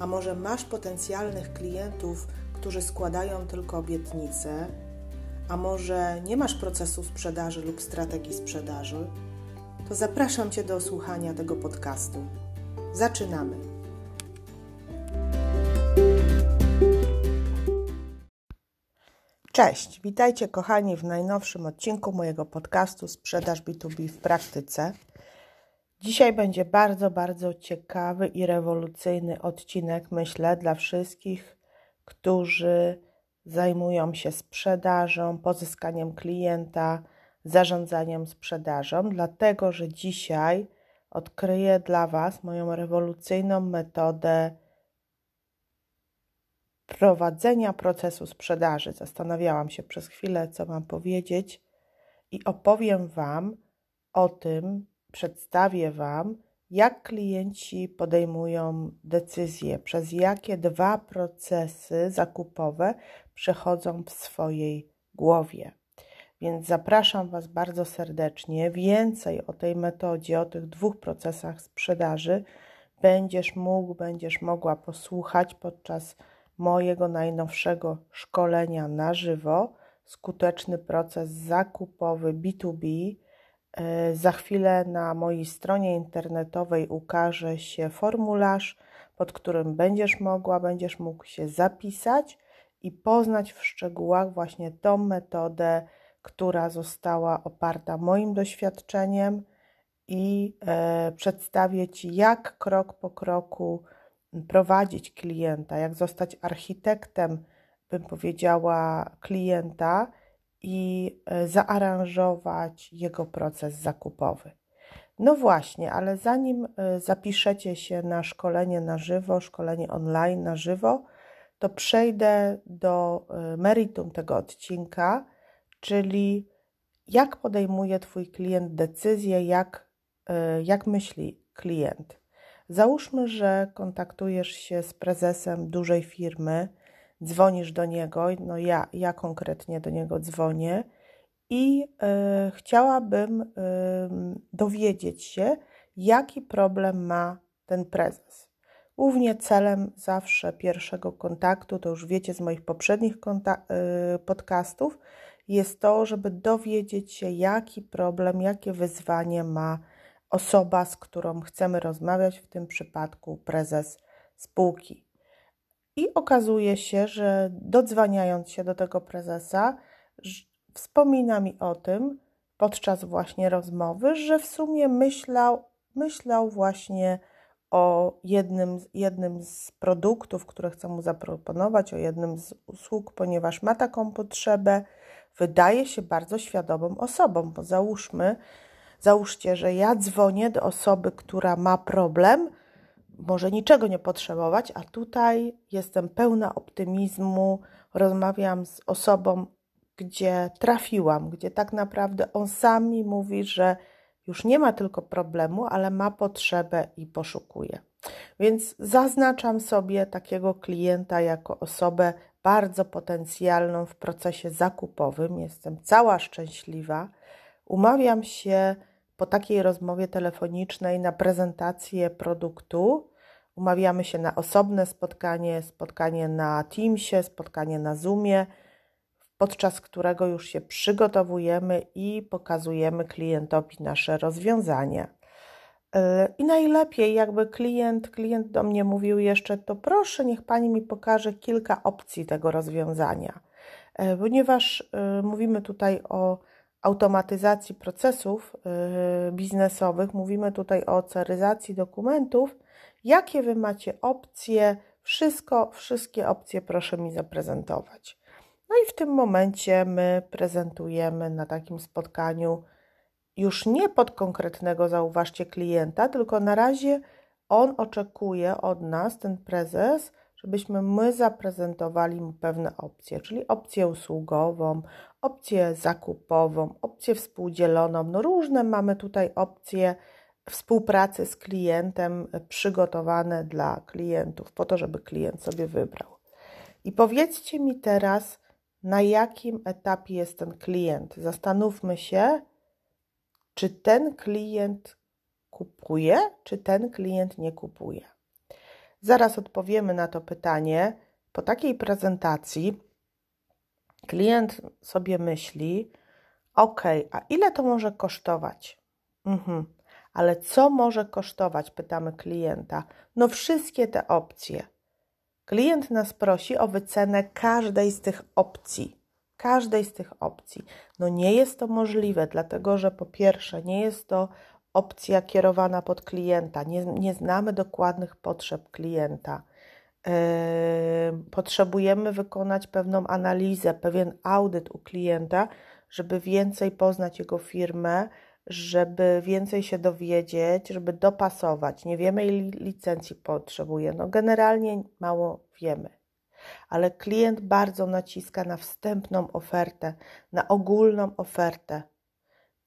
a może masz potencjalnych klientów, którzy składają tylko obietnice, a może nie masz procesu sprzedaży lub strategii sprzedaży, to zapraszam Cię do słuchania tego podcastu. Zaczynamy! Cześć, witajcie kochani w najnowszym odcinku mojego podcastu Sprzedaż B2B w praktyce. Dzisiaj będzie bardzo, bardzo ciekawy i rewolucyjny odcinek, myślę, dla wszystkich, którzy zajmują się sprzedażą, pozyskaniem klienta, zarządzaniem sprzedażą, dlatego że dzisiaj odkryję dla Was moją rewolucyjną metodę prowadzenia procesu sprzedaży. Zastanawiałam się przez chwilę, co mam powiedzieć, i opowiem Wam o tym, przedstawię Wam, jak klienci podejmują decyzje, przez jakie dwa procesy zakupowe przechodzą w swojej głowie. Więc zapraszam Was bardzo serdecznie. Więcej o tej metodzie, o tych dwóch procesach sprzedaży będziesz mógł, będziesz mogła posłuchać podczas mojego najnowszego szkolenia na żywo. Skuteczny proces zakupowy B2B E, za chwilę na mojej stronie internetowej ukaże się formularz, pod którym będziesz mogła, będziesz mógł się zapisać i poznać w szczegółach właśnie tą metodę, która została oparta moim doświadczeniem i e, przedstawię Ci, jak krok po kroku prowadzić klienta, jak zostać architektem, bym powiedziała, klienta i e, zaaranżować jego proces zakupowy. No właśnie, ale zanim e, zapiszecie się na szkolenie na żywo, szkolenie online na żywo, to przejdę do e, meritum tego odcinka, czyli jak podejmuje Twój klient decyzję, jak, jak myśli klient. Załóżmy, że kontaktujesz się z prezesem dużej firmy, dzwonisz do niego, no ja, ja konkretnie do niego dzwonię i y, chciałabym y, dowiedzieć się, jaki problem ma ten prezes. Głównie celem zawsze pierwszego kontaktu, to już wiecie z moich poprzednich y, podcastów, jest to, żeby dowiedzieć się, jaki problem, jakie wyzwanie ma osoba, z którą chcemy rozmawiać, w tym przypadku prezes spółki. I okazuje się, że dodzwaniając się do tego prezesa, wspomina mi o tym podczas właśnie rozmowy, że w sumie myślał, myślał właśnie o jednym, jednym z produktów, które chcę mu zaproponować, o jednym z usług, ponieważ ma taką potrzebę, wydaje się bardzo świadomą osobą, bo załóżmy, załóżcie, że ja dzwonię do osoby, która ma problem, może niczego nie potrzebować, a tutaj jestem pełna optymizmu, rozmawiam z osobą, gdzie trafiłam, gdzie tak naprawdę on sam mi mówi, że już nie ma tylko problemu, ale ma potrzebę i poszukuje. Więc zaznaczam sobie takiego klienta jako osobę bardzo potencjalną w procesie zakupowym. Jestem cała szczęśliwa. Umawiam się po takiej rozmowie telefonicznej na prezentację produktu Umawiamy się na osobne spotkanie, spotkanie na Teamsie, spotkanie na Zoomie, podczas którego już się przygotowujemy i pokazujemy klientowi nasze rozwiązanie. I najlepiej, jakby klient, klient do mnie mówił jeszcze, to proszę, niech pani mi pokaże kilka opcji tego rozwiązania, e, ponieważ e, mówimy tutaj o automatyzacji procesów e, biznesowych, mówimy tutaj o ceryzacji dokumentów Jakie Wy macie opcje? Wszystko, wszystkie opcje proszę mi zaprezentować. No i w tym momencie my prezentujemy na takim spotkaniu już nie pod konkretnego, zauważcie, klienta, tylko na razie on oczekuje od nas, ten prezes, żebyśmy my zaprezentowali mu pewne opcje, czyli opcję usługową, opcję zakupową, opcję współdzieloną. No różne mamy tutaj opcje współpracy z klientem przygotowane dla klientów, po to, żeby klient sobie wybrał. I powiedzcie mi teraz, na jakim etapie jest ten klient. Zastanówmy się, czy ten klient kupuje, czy ten klient nie kupuje. Zaraz odpowiemy na to pytanie. Po takiej prezentacji klient sobie myśli: OK, a ile to może kosztować? Mhm. Ale co może kosztować? Pytamy klienta. No, wszystkie te opcje. Klient nas prosi o wycenę każdej z tych opcji. Każdej z tych opcji. No nie jest to możliwe, dlatego że po pierwsze, nie jest to opcja kierowana pod klienta, nie, nie znamy dokładnych potrzeb klienta. Potrzebujemy wykonać pewną analizę, pewien audyt u klienta, żeby więcej poznać jego firmę, żeby więcej się dowiedzieć, żeby dopasować. Nie wiemy, ile licencji potrzebuje. No, generalnie mało wiemy. Ale klient bardzo naciska na wstępną ofertę, na ogólną ofertę,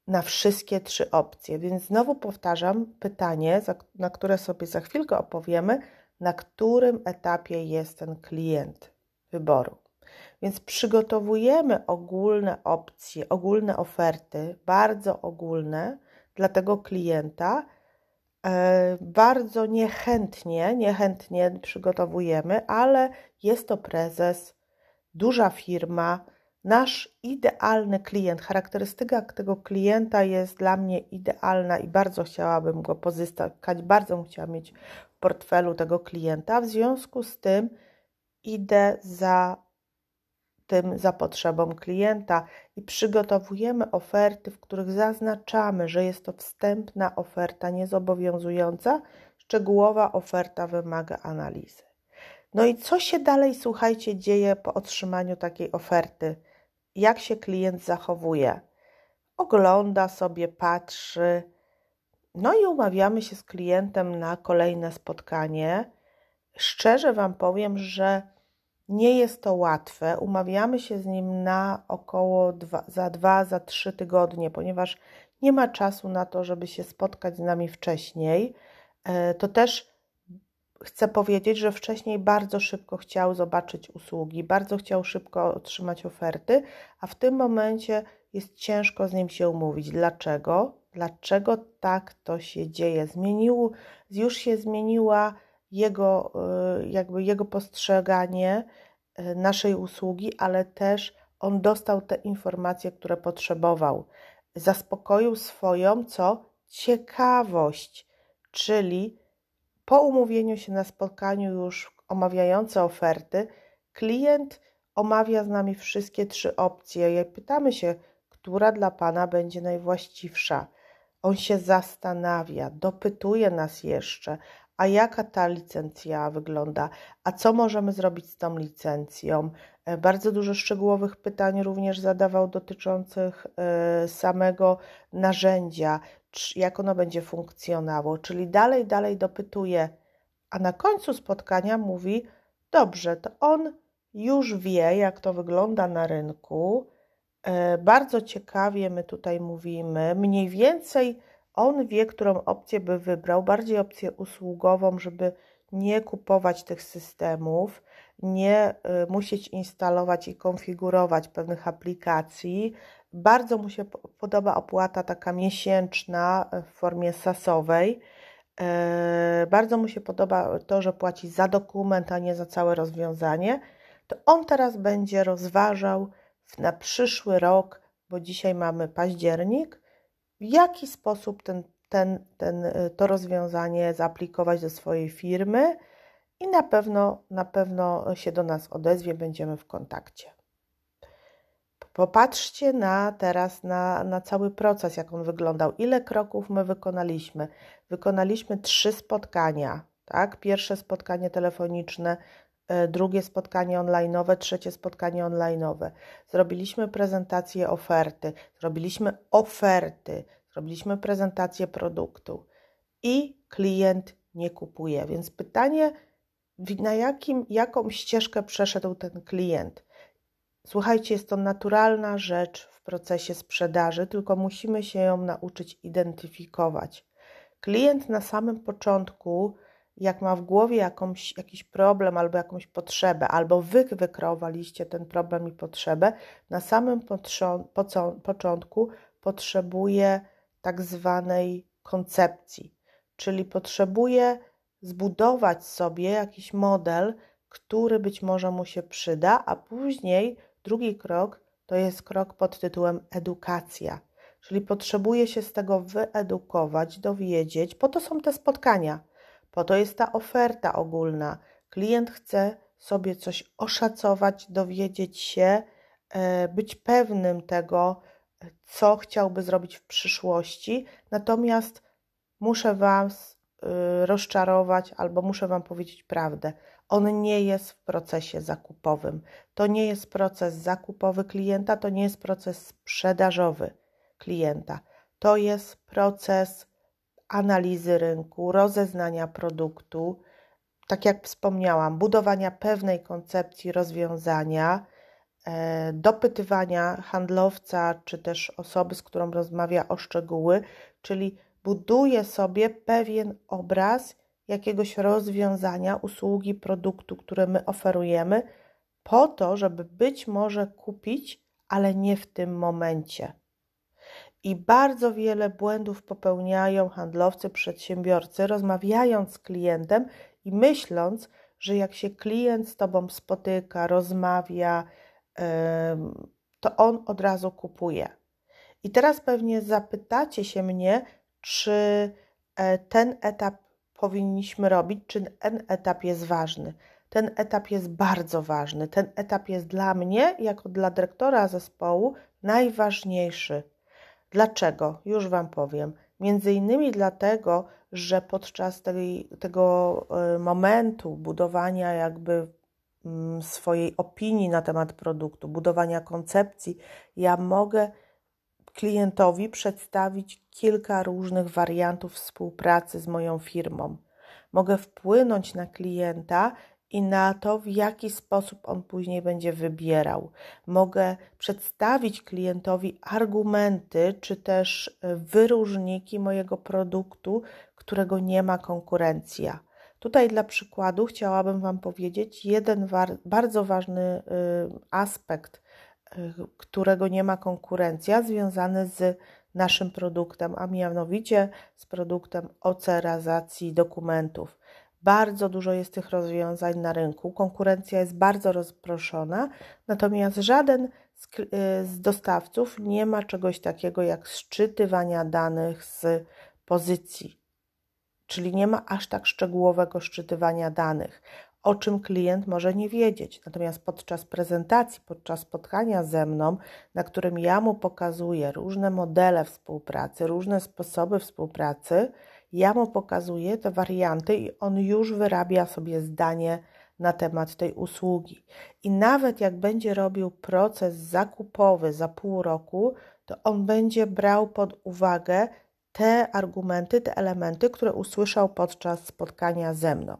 na wszystkie trzy opcje. Więc znowu powtarzam pytanie, na które sobie za chwilkę opowiemy, na którym etapie jest ten klient wyboru. Więc przygotowujemy ogólne opcje, ogólne oferty, bardzo ogólne dla tego klienta. E, bardzo niechętnie, niechętnie przygotowujemy, ale jest to prezes, duża firma, nasz idealny klient. Charakterystyka tego klienta jest dla mnie idealna i bardzo chciałabym go pozyskać, bardzo bym chciała mieć w portfelu tego klienta. W związku z tym idę za tym za potrzebą klienta i przygotowujemy oferty, w których zaznaczamy, że jest to wstępna oferta niezobowiązująca, szczegółowa oferta wymaga analizy. No i co się dalej, słuchajcie, dzieje po otrzymaniu takiej oferty? Jak się klient zachowuje? Ogląda sobie, patrzy. No i umawiamy się z klientem na kolejne spotkanie. Szczerze Wam powiem, że nie jest to łatwe. Umawiamy się z nim na około dwa, za dwa, za trzy tygodnie, ponieważ nie ma czasu na to, żeby się spotkać z nami wcześniej. E, to też chcę powiedzieć, że wcześniej bardzo szybko chciał zobaczyć usługi, bardzo chciał szybko otrzymać oferty, a w tym momencie jest ciężko z nim się umówić. Dlaczego? Dlaczego tak to się dzieje? Zmienił, już się zmieniła jego, y, jakby jego postrzeganie y, naszej usługi, ale też on dostał te informacje, które potrzebował. Zaspokoił swoją, co? Ciekawość, czyli po umówieniu się na spotkaniu już omawiające oferty, klient omawia z nami wszystkie trzy opcje i pytamy się, która dla Pana będzie najwłaściwsza. On się zastanawia, dopytuje nas jeszcze, a jaka ta licencja wygląda, a co możemy zrobić z tą licencją. E, bardzo dużo szczegółowych pytań również zadawał dotyczących e, samego narzędzia, jak ono będzie funkcjonowało, czyli dalej, dalej dopytuje, a na końcu spotkania mówi: Dobrze, to on już wie, jak to wygląda na rynku. E, bardzo ciekawie my tutaj mówimy, mniej więcej on wie, którą opcję by wybrał, bardziej opcję usługową, żeby nie kupować tych systemów, nie y, musieć instalować i konfigurować pewnych aplikacji. Bardzo mu się podoba opłata taka miesięczna w formie sasowej. E, bardzo mu się podoba to, że płaci za dokument, a nie za całe rozwiązanie. To on teraz będzie rozważał na przyszły rok, bo dzisiaj mamy październik, w jaki sposób ten, ten, ten, y, to rozwiązanie zaaplikować do swojej firmy i na pewno, na pewno się do nas odezwie, będziemy w kontakcie. Popatrzcie na teraz na, na cały proces, jak on wyglądał. Ile kroków my wykonaliśmy? Wykonaliśmy trzy spotkania. Tak? Pierwsze spotkanie telefoniczne, y, drugie spotkanie online'owe, trzecie spotkanie online'owe. Zrobiliśmy prezentację oferty, zrobiliśmy oferty, zrobiliśmy prezentację produktu i klient nie kupuje. Więc pytanie, na jakim, jaką ścieżkę przeszedł ten klient. Słuchajcie, jest to naturalna rzecz w procesie sprzedaży, tylko musimy się ją nauczyć identyfikować. Klient na samym początku, jak ma w głowie jakąś, jakiś problem albo jakąś potrzebę, albo wy wykreowaliście ten problem i potrzebę, na samym początku potrzebuje tak zwanej koncepcji, czyli potrzebuje zbudować sobie jakiś model, który być może mu się przyda, a później drugi krok to jest krok pod tytułem edukacja. Czyli potrzebuje się z tego wyedukować, dowiedzieć. Po to są te spotkania, po to jest ta oferta ogólna. Klient chce sobie coś oszacować, dowiedzieć się, e, być pewnym tego, co chciałby zrobić w przyszłości. Natomiast muszę Was y, rozczarować albo muszę Wam powiedzieć prawdę. On nie jest w procesie zakupowym. To nie jest proces zakupowy klienta, to nie jest proces sprzedażowy klienta. To jest proces analizy rynku, rozeznania produktu, tak jak wspomniałam, budowania pewnej koncepcji rozwiązania, e, dopytywania handlowca czy też osoby, z którą rozmawia o szczegóły, czyli buduje sobie pewien obraz jakiegoś rozwiązania, usługi, produktu, które my oferujemy, po to, żeby być może kupić, ale nie w tym momencie. I bardzo wiele błędów popełniają handlowcy, przedsiębiorcy, rozmawiając z klientem i myśląc, że jak się klient z tobą spotyka, rozmawia, to on od razu kupuje. I teraz pewnie zapytacie się mnie, czy e, ten etap powinniśmy robić, czy ten etap jest ważny. Ten etap jest bardzo ważny. Ten etap jest dla mnie, jako dla dyrektora zespołu, najważniejszy. Dlaczego? Już Wam powiem. Między innymi dlatego, że podczas tej, tego e, momentu budowania jakby mm, swojej opinii na temat produktu, budowania koncepcji, ja mogę klientowi przedstawić kilka różnych wariantów współpracy z moją firmą. Mogę wpłynąć na klienta i na to, w jaki sposób on później będzie wybierał. Mogę przedstawić klientowi argumenty czy też e, wyróżniki mojego produktu, którego nie ma konkurencja. Tutaj dla przykładu chciałabym Wam powiedzieć jeden bardzo ważny y, aspekt, którego nie ma konkurencja, związany z naszym produktem, a mianowicie z produktem ocerazacji dokumentów. Bardzo dużo jest tych rozwiązań na rynku, konkurencja jest bardzo rozproszona, natomiast żaden z, y, z dostawców nie ma czegoś takiego jak szczytywania danych z pozycji, czyli nie ma aż tak szczegółowego szczytywania danych, o czym klient może nie wiedzieć. Natomiast podczas prezentacji, podczas spotkania ze mną, na którym ja mu pokazuję różne modele współpracy, różne sposoby współpracy, ja mu pokazuję te warianty i on już wyrabia sobie zdanie na temat tej usługi. I nawet jak będzie robił proces zakupowy za pół roku, to on będzie brał pod uwagę te argumenty, te elementy, które usłyszał podczas spotkania ze mną.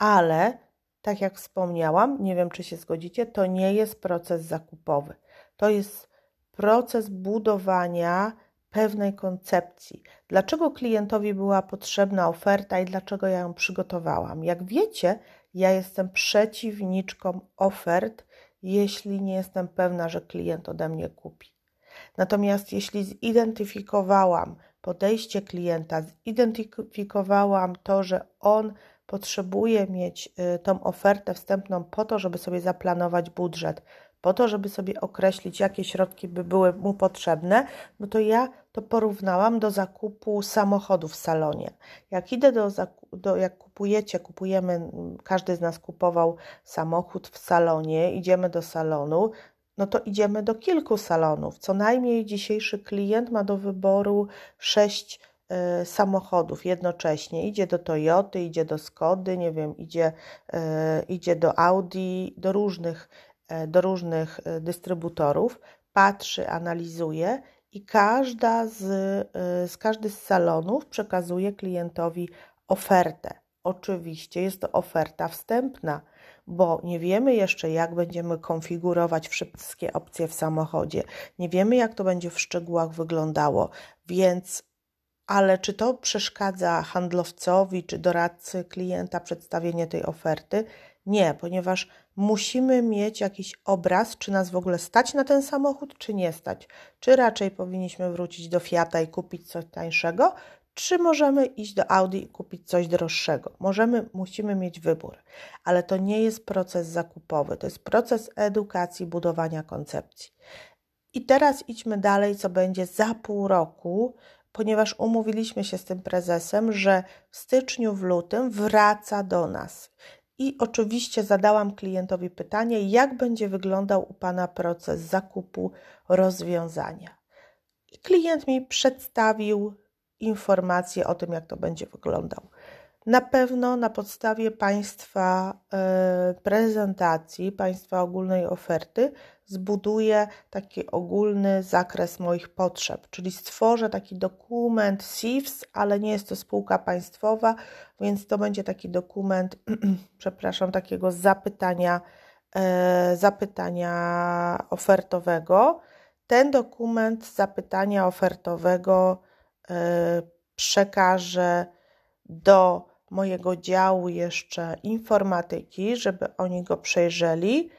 Ale, tak jak wspomniałam, nie wiem czy się zgodzicie, to nie jest proces zakupowy. To jest proces budowania pewnej koncepcji. Dlaczego klientowi była potrzebna oferta i dlaczego ja ją przygotowałam? Jak wiecie, ja jestem przeciwniczką ofert, jeśli nie jestem pewna, że klient ode mnie kupi. Natomiast jeśli zidentyfikowałam podejście klienta, zidentyfikowałam to, że on potrzebuje mieć y, tą ofertę wstępną po to, żeby sobie zaplanować budżet, po to, żeby sobie określić, jakie środki by były mu potrzebne, no to ja to porównałam do zakupu samochodu w salonie. Jak idę do, do jak kupujecie, kupujemy, każdy z nas kupował samochód w salonie, idziemy do salonu, no to idziemy do kilku salonów. Co najmniej dzisiejszy klient ma do wyboru sześć samochodów jednocześnie. Idzie do Toyoty, idzie do Skody, nie wiem, idzie, y, idzie do Audi, do różnych E, do różnych e, dystrybutorów, patrzy, analizuje i każda z, e, z każdy z salonów przekazuje klientowi ofertę. Oczywiście jest to oferta wstępna, bo nie wiemy jeszcze, jak będziemy konfigurować wszystkie opcje w samochodzie, nie wiemy, jak to będzie w szczegółach wyglądało, więc ale czy to przeszkadza handlowcowi czy doradcy klienta przedstawienie tej oferty? Nie, ponieważ musimy mieć jakiś obraz, czy nas w ogóle stać na ten samochód, czy nie stać. Czy raczej powinniśmy wrócić do Fiata i kupić coś tańszego, czy możemy iść do Audi i kupić coś droższego. Możemy, musimy mieć wybór, ale to nie jest proces zakupowy, to jest proces edukacji, budowania koncepcji. I teraz idźmy dalej, co będzie za pół roku, ponieważ umówiliśmy się z tym prezesem, że w styczniu, w lutym wraca do nas. I oczywiście zadałam klientowi pytanie, jak będzie wyglądał u Pana proces zakupu rozwiązania. I klient mi przedstawił informacje o tym, jak to będzie wyglądał. Na pewno na podstawie Państwa e, prezentacji, Państwa ogólnej oferty, zbuduję taki ogólny zakres moich potrzeb, czyli stworzę taki dokument SIFS, ale nie jest to spółka państwowa, więc to będzie taki dokument, przepraszam, takiego zapytania, e, zapytania ofertowego. Ten dokument zapytania ofertowego e, przekażę do mojego działu jeszcze informatyki, żeby oni go przejrzeli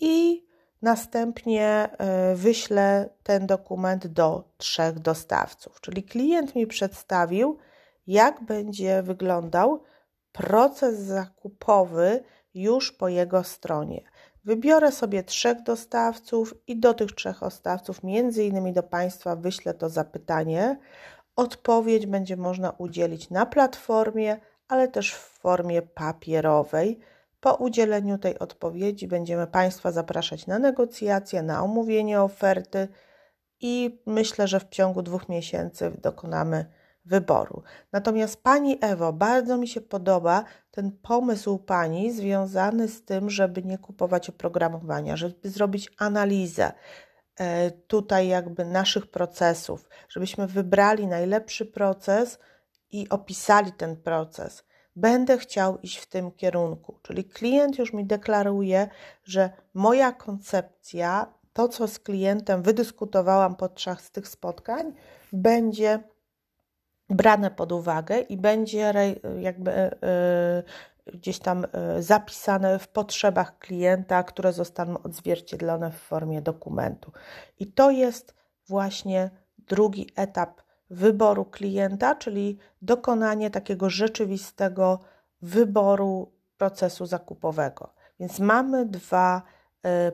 i następnie e, wyślę ten dokument do trzech dostawców. Czyli klient mi przedstawił, jak będzie wyglądał proces zakupowy już po jego stronie. Wybiorę sobie trzech dostawców i do tych trzech dostawców, między innymi do Państwa, wyślę to zapytanie. Odpowiedź będzie można udzielić na platformie, ale też w formie papierowej. Po udzieleniu tej odpowiedzi będziemy Państwa zapraszać na negocjacje, na omówienie oferty i myślę, że w ciągu dwóch miesięcy dokonamy wyboru. Natomiast Pani Ewo, bardzo mi się podoba ten pomysł Pani związany z tym, żeby nie kupować oprogramowania, żeby zrobić analizę e, tutaj jakby naszych procesów, żebyśmy wybrali najlepszy proces i opisali ten proces. Będę chciał iść w tym kierunku, czyli klient już mi deklaruje, że moja koncepcja, to co z klientem wydyskutowałam podczas tych spotkań, będzie brane pod uwagę i będzie jakby e, gdzieś tam e, zapisane w potrzebach klienta, które zostaną odzwierciedlone w formie dokumentu. I to jest właśnie drugi etap wyboru klienta, czyli dokonanie takiego rzeczywistego wyboru procesu zakupowego. Więc mamy dwa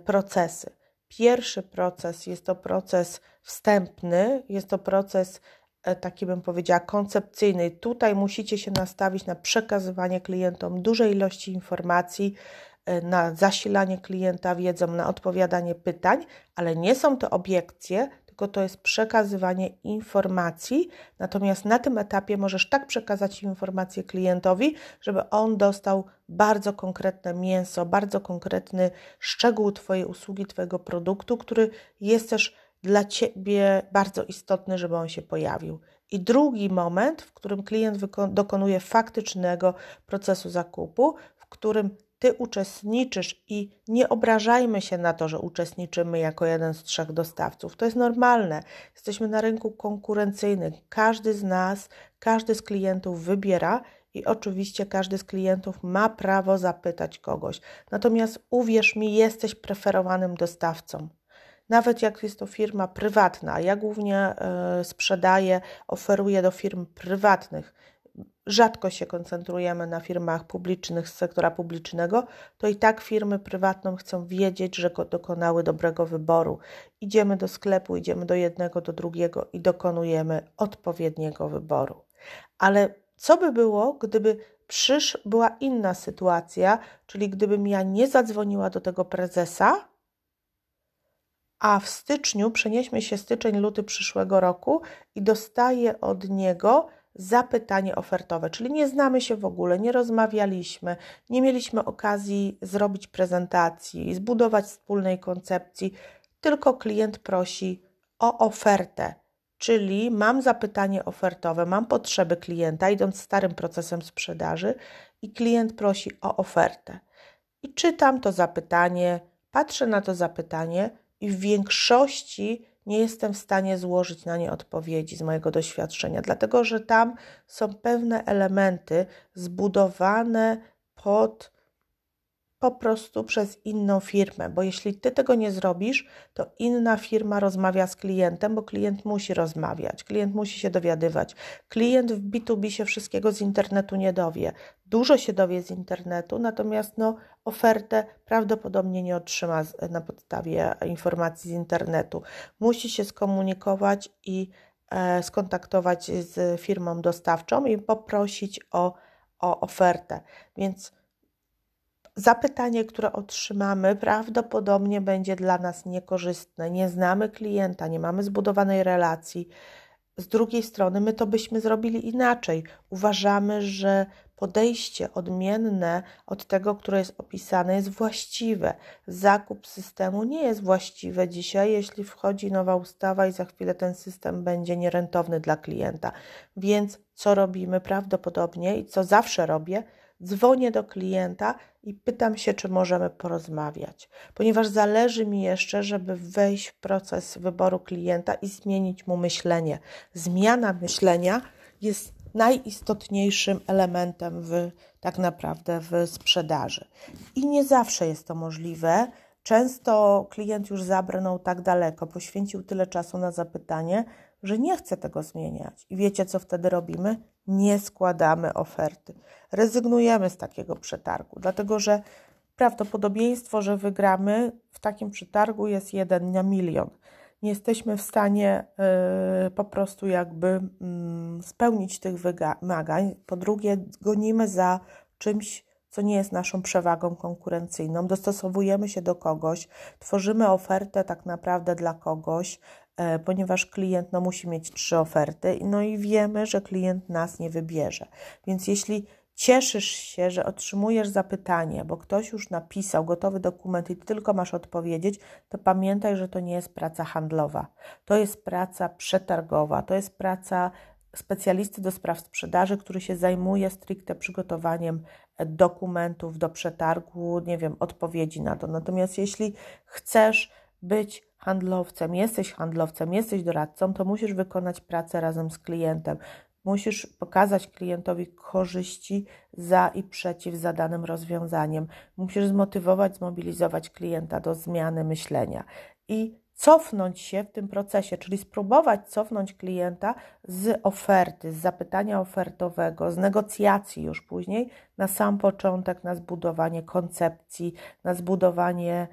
procesy. Pierwszy proces jest to proces wstępny, jest to proces E, taki bym powiedziała, koncepcyjny. Tutaj musicie się nastawić na przekazywanie klientom dużej ilości informacji, e, na zasilanie klienta wiedzą, na odpowiadanie pytań, ale nie są to obiekcje, tylko to jest przekazywanie informacji. Natomiast na tym etapie możesz tak przekazać informację klientowi, żeby on dostał bardzo konkretne mięso, bardzo konkretny szczegół Twojej usługi, Twojego produktu, który jest też dla Ciebie bardzo istotny, żeby on się pojawił. I drugi moment, w którym klient dokonuje faktycznego procesu zakupu, w którym Ty uczestniczysz i nie obrażajmy się na to, że uczestniczymy jako jeden z trzech dostawców. To jest normalne. Jesteśmy na rynku konkurencyjnym. Każdy z nas, każdy z klientów wybiera i oczywiście każdy z klientów ma prawo zapytać kogoś. Natomiast uwierz mi, jesteś preferowanym dostawcą nawet jak jest to firma prywatna. Ja głównie e, sprzedaję, oferuję do firm prywatnych. Rzadko się koncentrujemy na firmach publicznych z sektora publicznego, to i tak firmy prywatne chcą wiedzieć, że dokonały dobrego wyboru. Idziemy do sklepu, idziemy do jednego, do drugiego i dokonujemy odpowiedniego wyboru. Ale co by było, gdyby przysz była inna sytuacja, czyli gdybym ja nie zadzwoniła do tego prezesa, a w styczniu, przenieśmy się styczeń, luty przyszłego roku i dostaję od niego zapytanie ofertowe, czyli nie znamy się w ogóle, nie rozmawialiśmy, nie mieliśmy okazji zrobić prezentacji, zbudować wspólnej koncepcji, tylko klient prosi o ofertę. Czyli mam zapytanie ofertowe, mam potrzeby klienta, idąc starym procesem sprzedaży, i klient prosi o ofertę. I czytam to zapytanie, patrzę na to zapytanie, i w większości nie jestem w stanie złożyć na nie odpowiedzi z mojego doświadczenia, dlatego że tam są pewne elementy zbudowane pod po prostu przez inną firmę, bo jeśli ty tego nie zrobisz, to inna firma rozmawia z klientem, bo klient musi rozmawiać, klient musi się dowiadywać. Klient w B2B się wszystkiego z internetu nie dowie. Dużo się dowie z internetu, natomiast no, ofertę prawdopodobnie nie otrzyma na podstawie informacji z internetu. Musi się skomunikować i e, skontaktować z firmą dostawczą i poprosić o, o ofertę. Więc zapytanie, które otrzymamy, prawdopodobnie będzie dla nas niekorzystne. Nie znamy klienta, nie mamy zbudowanej relacji. Z drugiej strony, my to byśmy zrobili inaczej. Uważamy, że podejście odmienne od tego, które jest opisane, jest właściwe. Zakup systemu nie jest właściwy dzisiaj, jeśli wchodzi nowa ustawa i za chwilę ten system będzie nierentowny dla klienta. Więc co robimy prawdopodobnie i co zawsze robię, dzwonię do klienta i pytam się, czy możemy porozmawiać, ponieważ zależy mi jeszcze, żeby wejść w proces wyboru klienta i zmienić mu myślenie. Zmiana myślenia jest najistotniejszym elementem w, tak naprawdę w sprzedaży. I nie zawsze jest to możliwe. Często klient już zabrnął tak daleko, poświęcił tyle czasu na zapytanie, że nie chce tego zmieniać. I wiecie, co wtedy robimy? Nie składamy oferty. Rezygnujemy z takiego przetargu, dlatego że prawdopodobieństwo, że wygramy w takim przetargu jest jeden na milion. Nie jesteśmy w stanie y, po prostu jakby y, spełnić tych wymagań. Po drugie, gonimy za czymś, co nie jest naszą przewagą konkurencyjną. Dostosowujemy się do kogoś, tworzymy ofertę tak naprawdę dla kogoś, ponieważ klient no, musi mieć trzy oferty, no i wiemy, że klient nas nie wybierze. Więc jeśli cieszysz się, że otrzymujesz zapytanie, bo ktoś już napisał gotowy dokument i ty tylko masz odpowiedzieć, to pamiętaj, że to nie jest praca handlowa. To jest praca przetargowa, to jest praca specjalisty do spraw sprzedaży, który się zajmuje stricte przygotowaniem dokumentów do przetargu, nie wiem, odpowiedzi na to. Natomiast jeśli chcesz być handlowcem, jesteś handlowcem, jesteś doradcą, to musisz wykonać pracę razem z klientem. Musisz pokazać klientowi korzyści za i przeciw za danym rozwiązaniem. Musisz zmotywować, zmobilizować klienta do zmiany myślenia i cofnąć się w tym procesie, czyli spróbować cofnąć klienta z oferty, z zapytania ofertowego, z negocjacji już później na sam początek, na zbudowanie koncepcji, na zbudowanie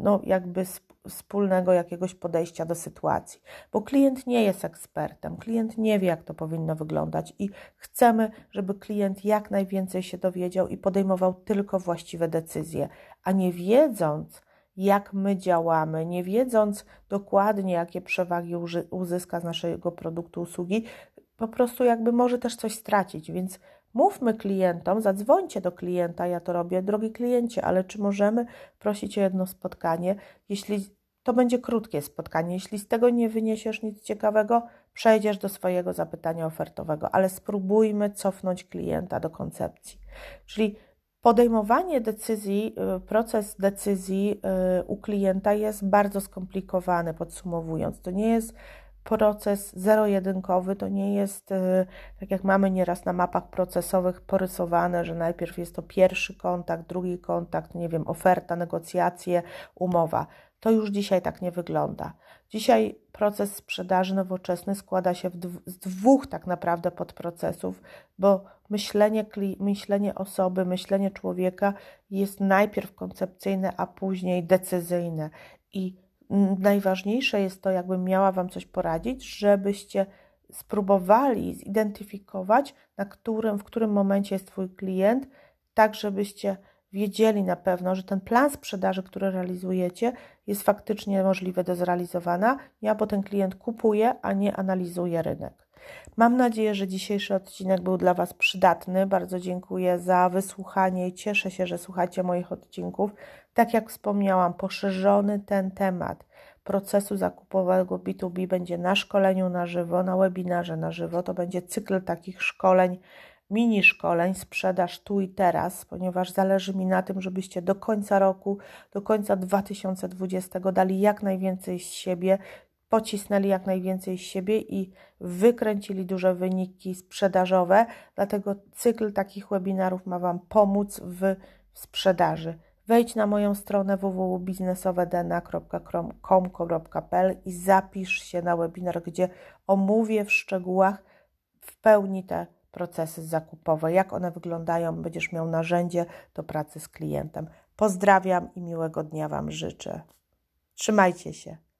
no, jakby wspólnego jakiegoś podejścia do sytuacji, bo klient nie jest ekspertem, klient nie wie, jak to powinno wyglądać i chcemy, żeby klient jak najwięcej się dowiedział i podejmował tylko właściwe decyzje, a nie wiedząc, jak my działamy, nie wiedząc dokładnie, jakie przewagi uzyska z naszego produktu, usługi, po prostu jakby może też coś stracić, więc Mówmy klientom, zadzwońcie do klienta, ja to robię, drogi kliencie, ale czy możemy prosić o jedno spotkanie? Jeśli to będzie krótkie spotkanie, jeśli z tego nie wyniesiesz nic ciekawego, przejdziesz do swojego zapytania ofertowego, ale spróbujmy cofnąć klienta do koncepcji. Czyli podejmowanie decyzji, y, proces decyzji y, u klienta jest bardzo skomplikowany, podsumowując. To nie jest proces zero-jedynkowy to nie jest, y, tak jak mamy nieraz na mapach procesowych porysowane, że najpierw jest to pierwszy kontakt, drugi kontakt, nie wiem, oferta, negocjacje, umowa. To już dzisiaj tak nie wygląda. Dzisiaj proces sprzedaży nowoczesny składa się z dwóch tak naprawdę podprocesów, bo myślenie, myślenie osoby, myślenie człowieka jest najpierw koncepcyjne, a później decyzyjne. I najważniejsze jest to, jakbym miała Wam coś poradzić, żebyście spróbowali zidentyfikować, na którym, w którym momencie jest Twój klient, tak żebyście wiedzieli na pewno, że ten plan sprzedaży, który realizujecie, jest faktycznie możliwy do zrealizowania, a potem klient kupuje, a nie analizuje rynek. Mam nadzieję, że dzisiejszy odcinek był dla Was przydatny. Bardzo dziękuję za wysłuchanie i cieszę się, że słuchacie moich odcinków. Tak jak wspomniałam, poszerzony ten temat procesu zakupowego B2B będzie na szkoleniu na żywo, na webinarze na żywo. To będzie cykl takich szkoleń, mini szkoleń, sprzedaż tu i teraz, ponieważ zależy mi na tym, żebyście do końca roku, do końca 2020 dali jak najwięcej z siebie, pocisnęli jak najwięcej z siebie i wykręcili duże wyniki sprzedażowe. Dlatego cykl takich webinarów ma Wam pomóc w sprzedaży. Wejdź na moją stronę www.biznesowedna.com.pl i zapisz się na webinar, gdzie omówię w szczegółach w pełni te procesy zakupowe, jak one wyglądają, będziesz miał narzędzie do pracy z klientem. Pozdrawiam i miłego dnia Wam życzę. Trzymajcie się.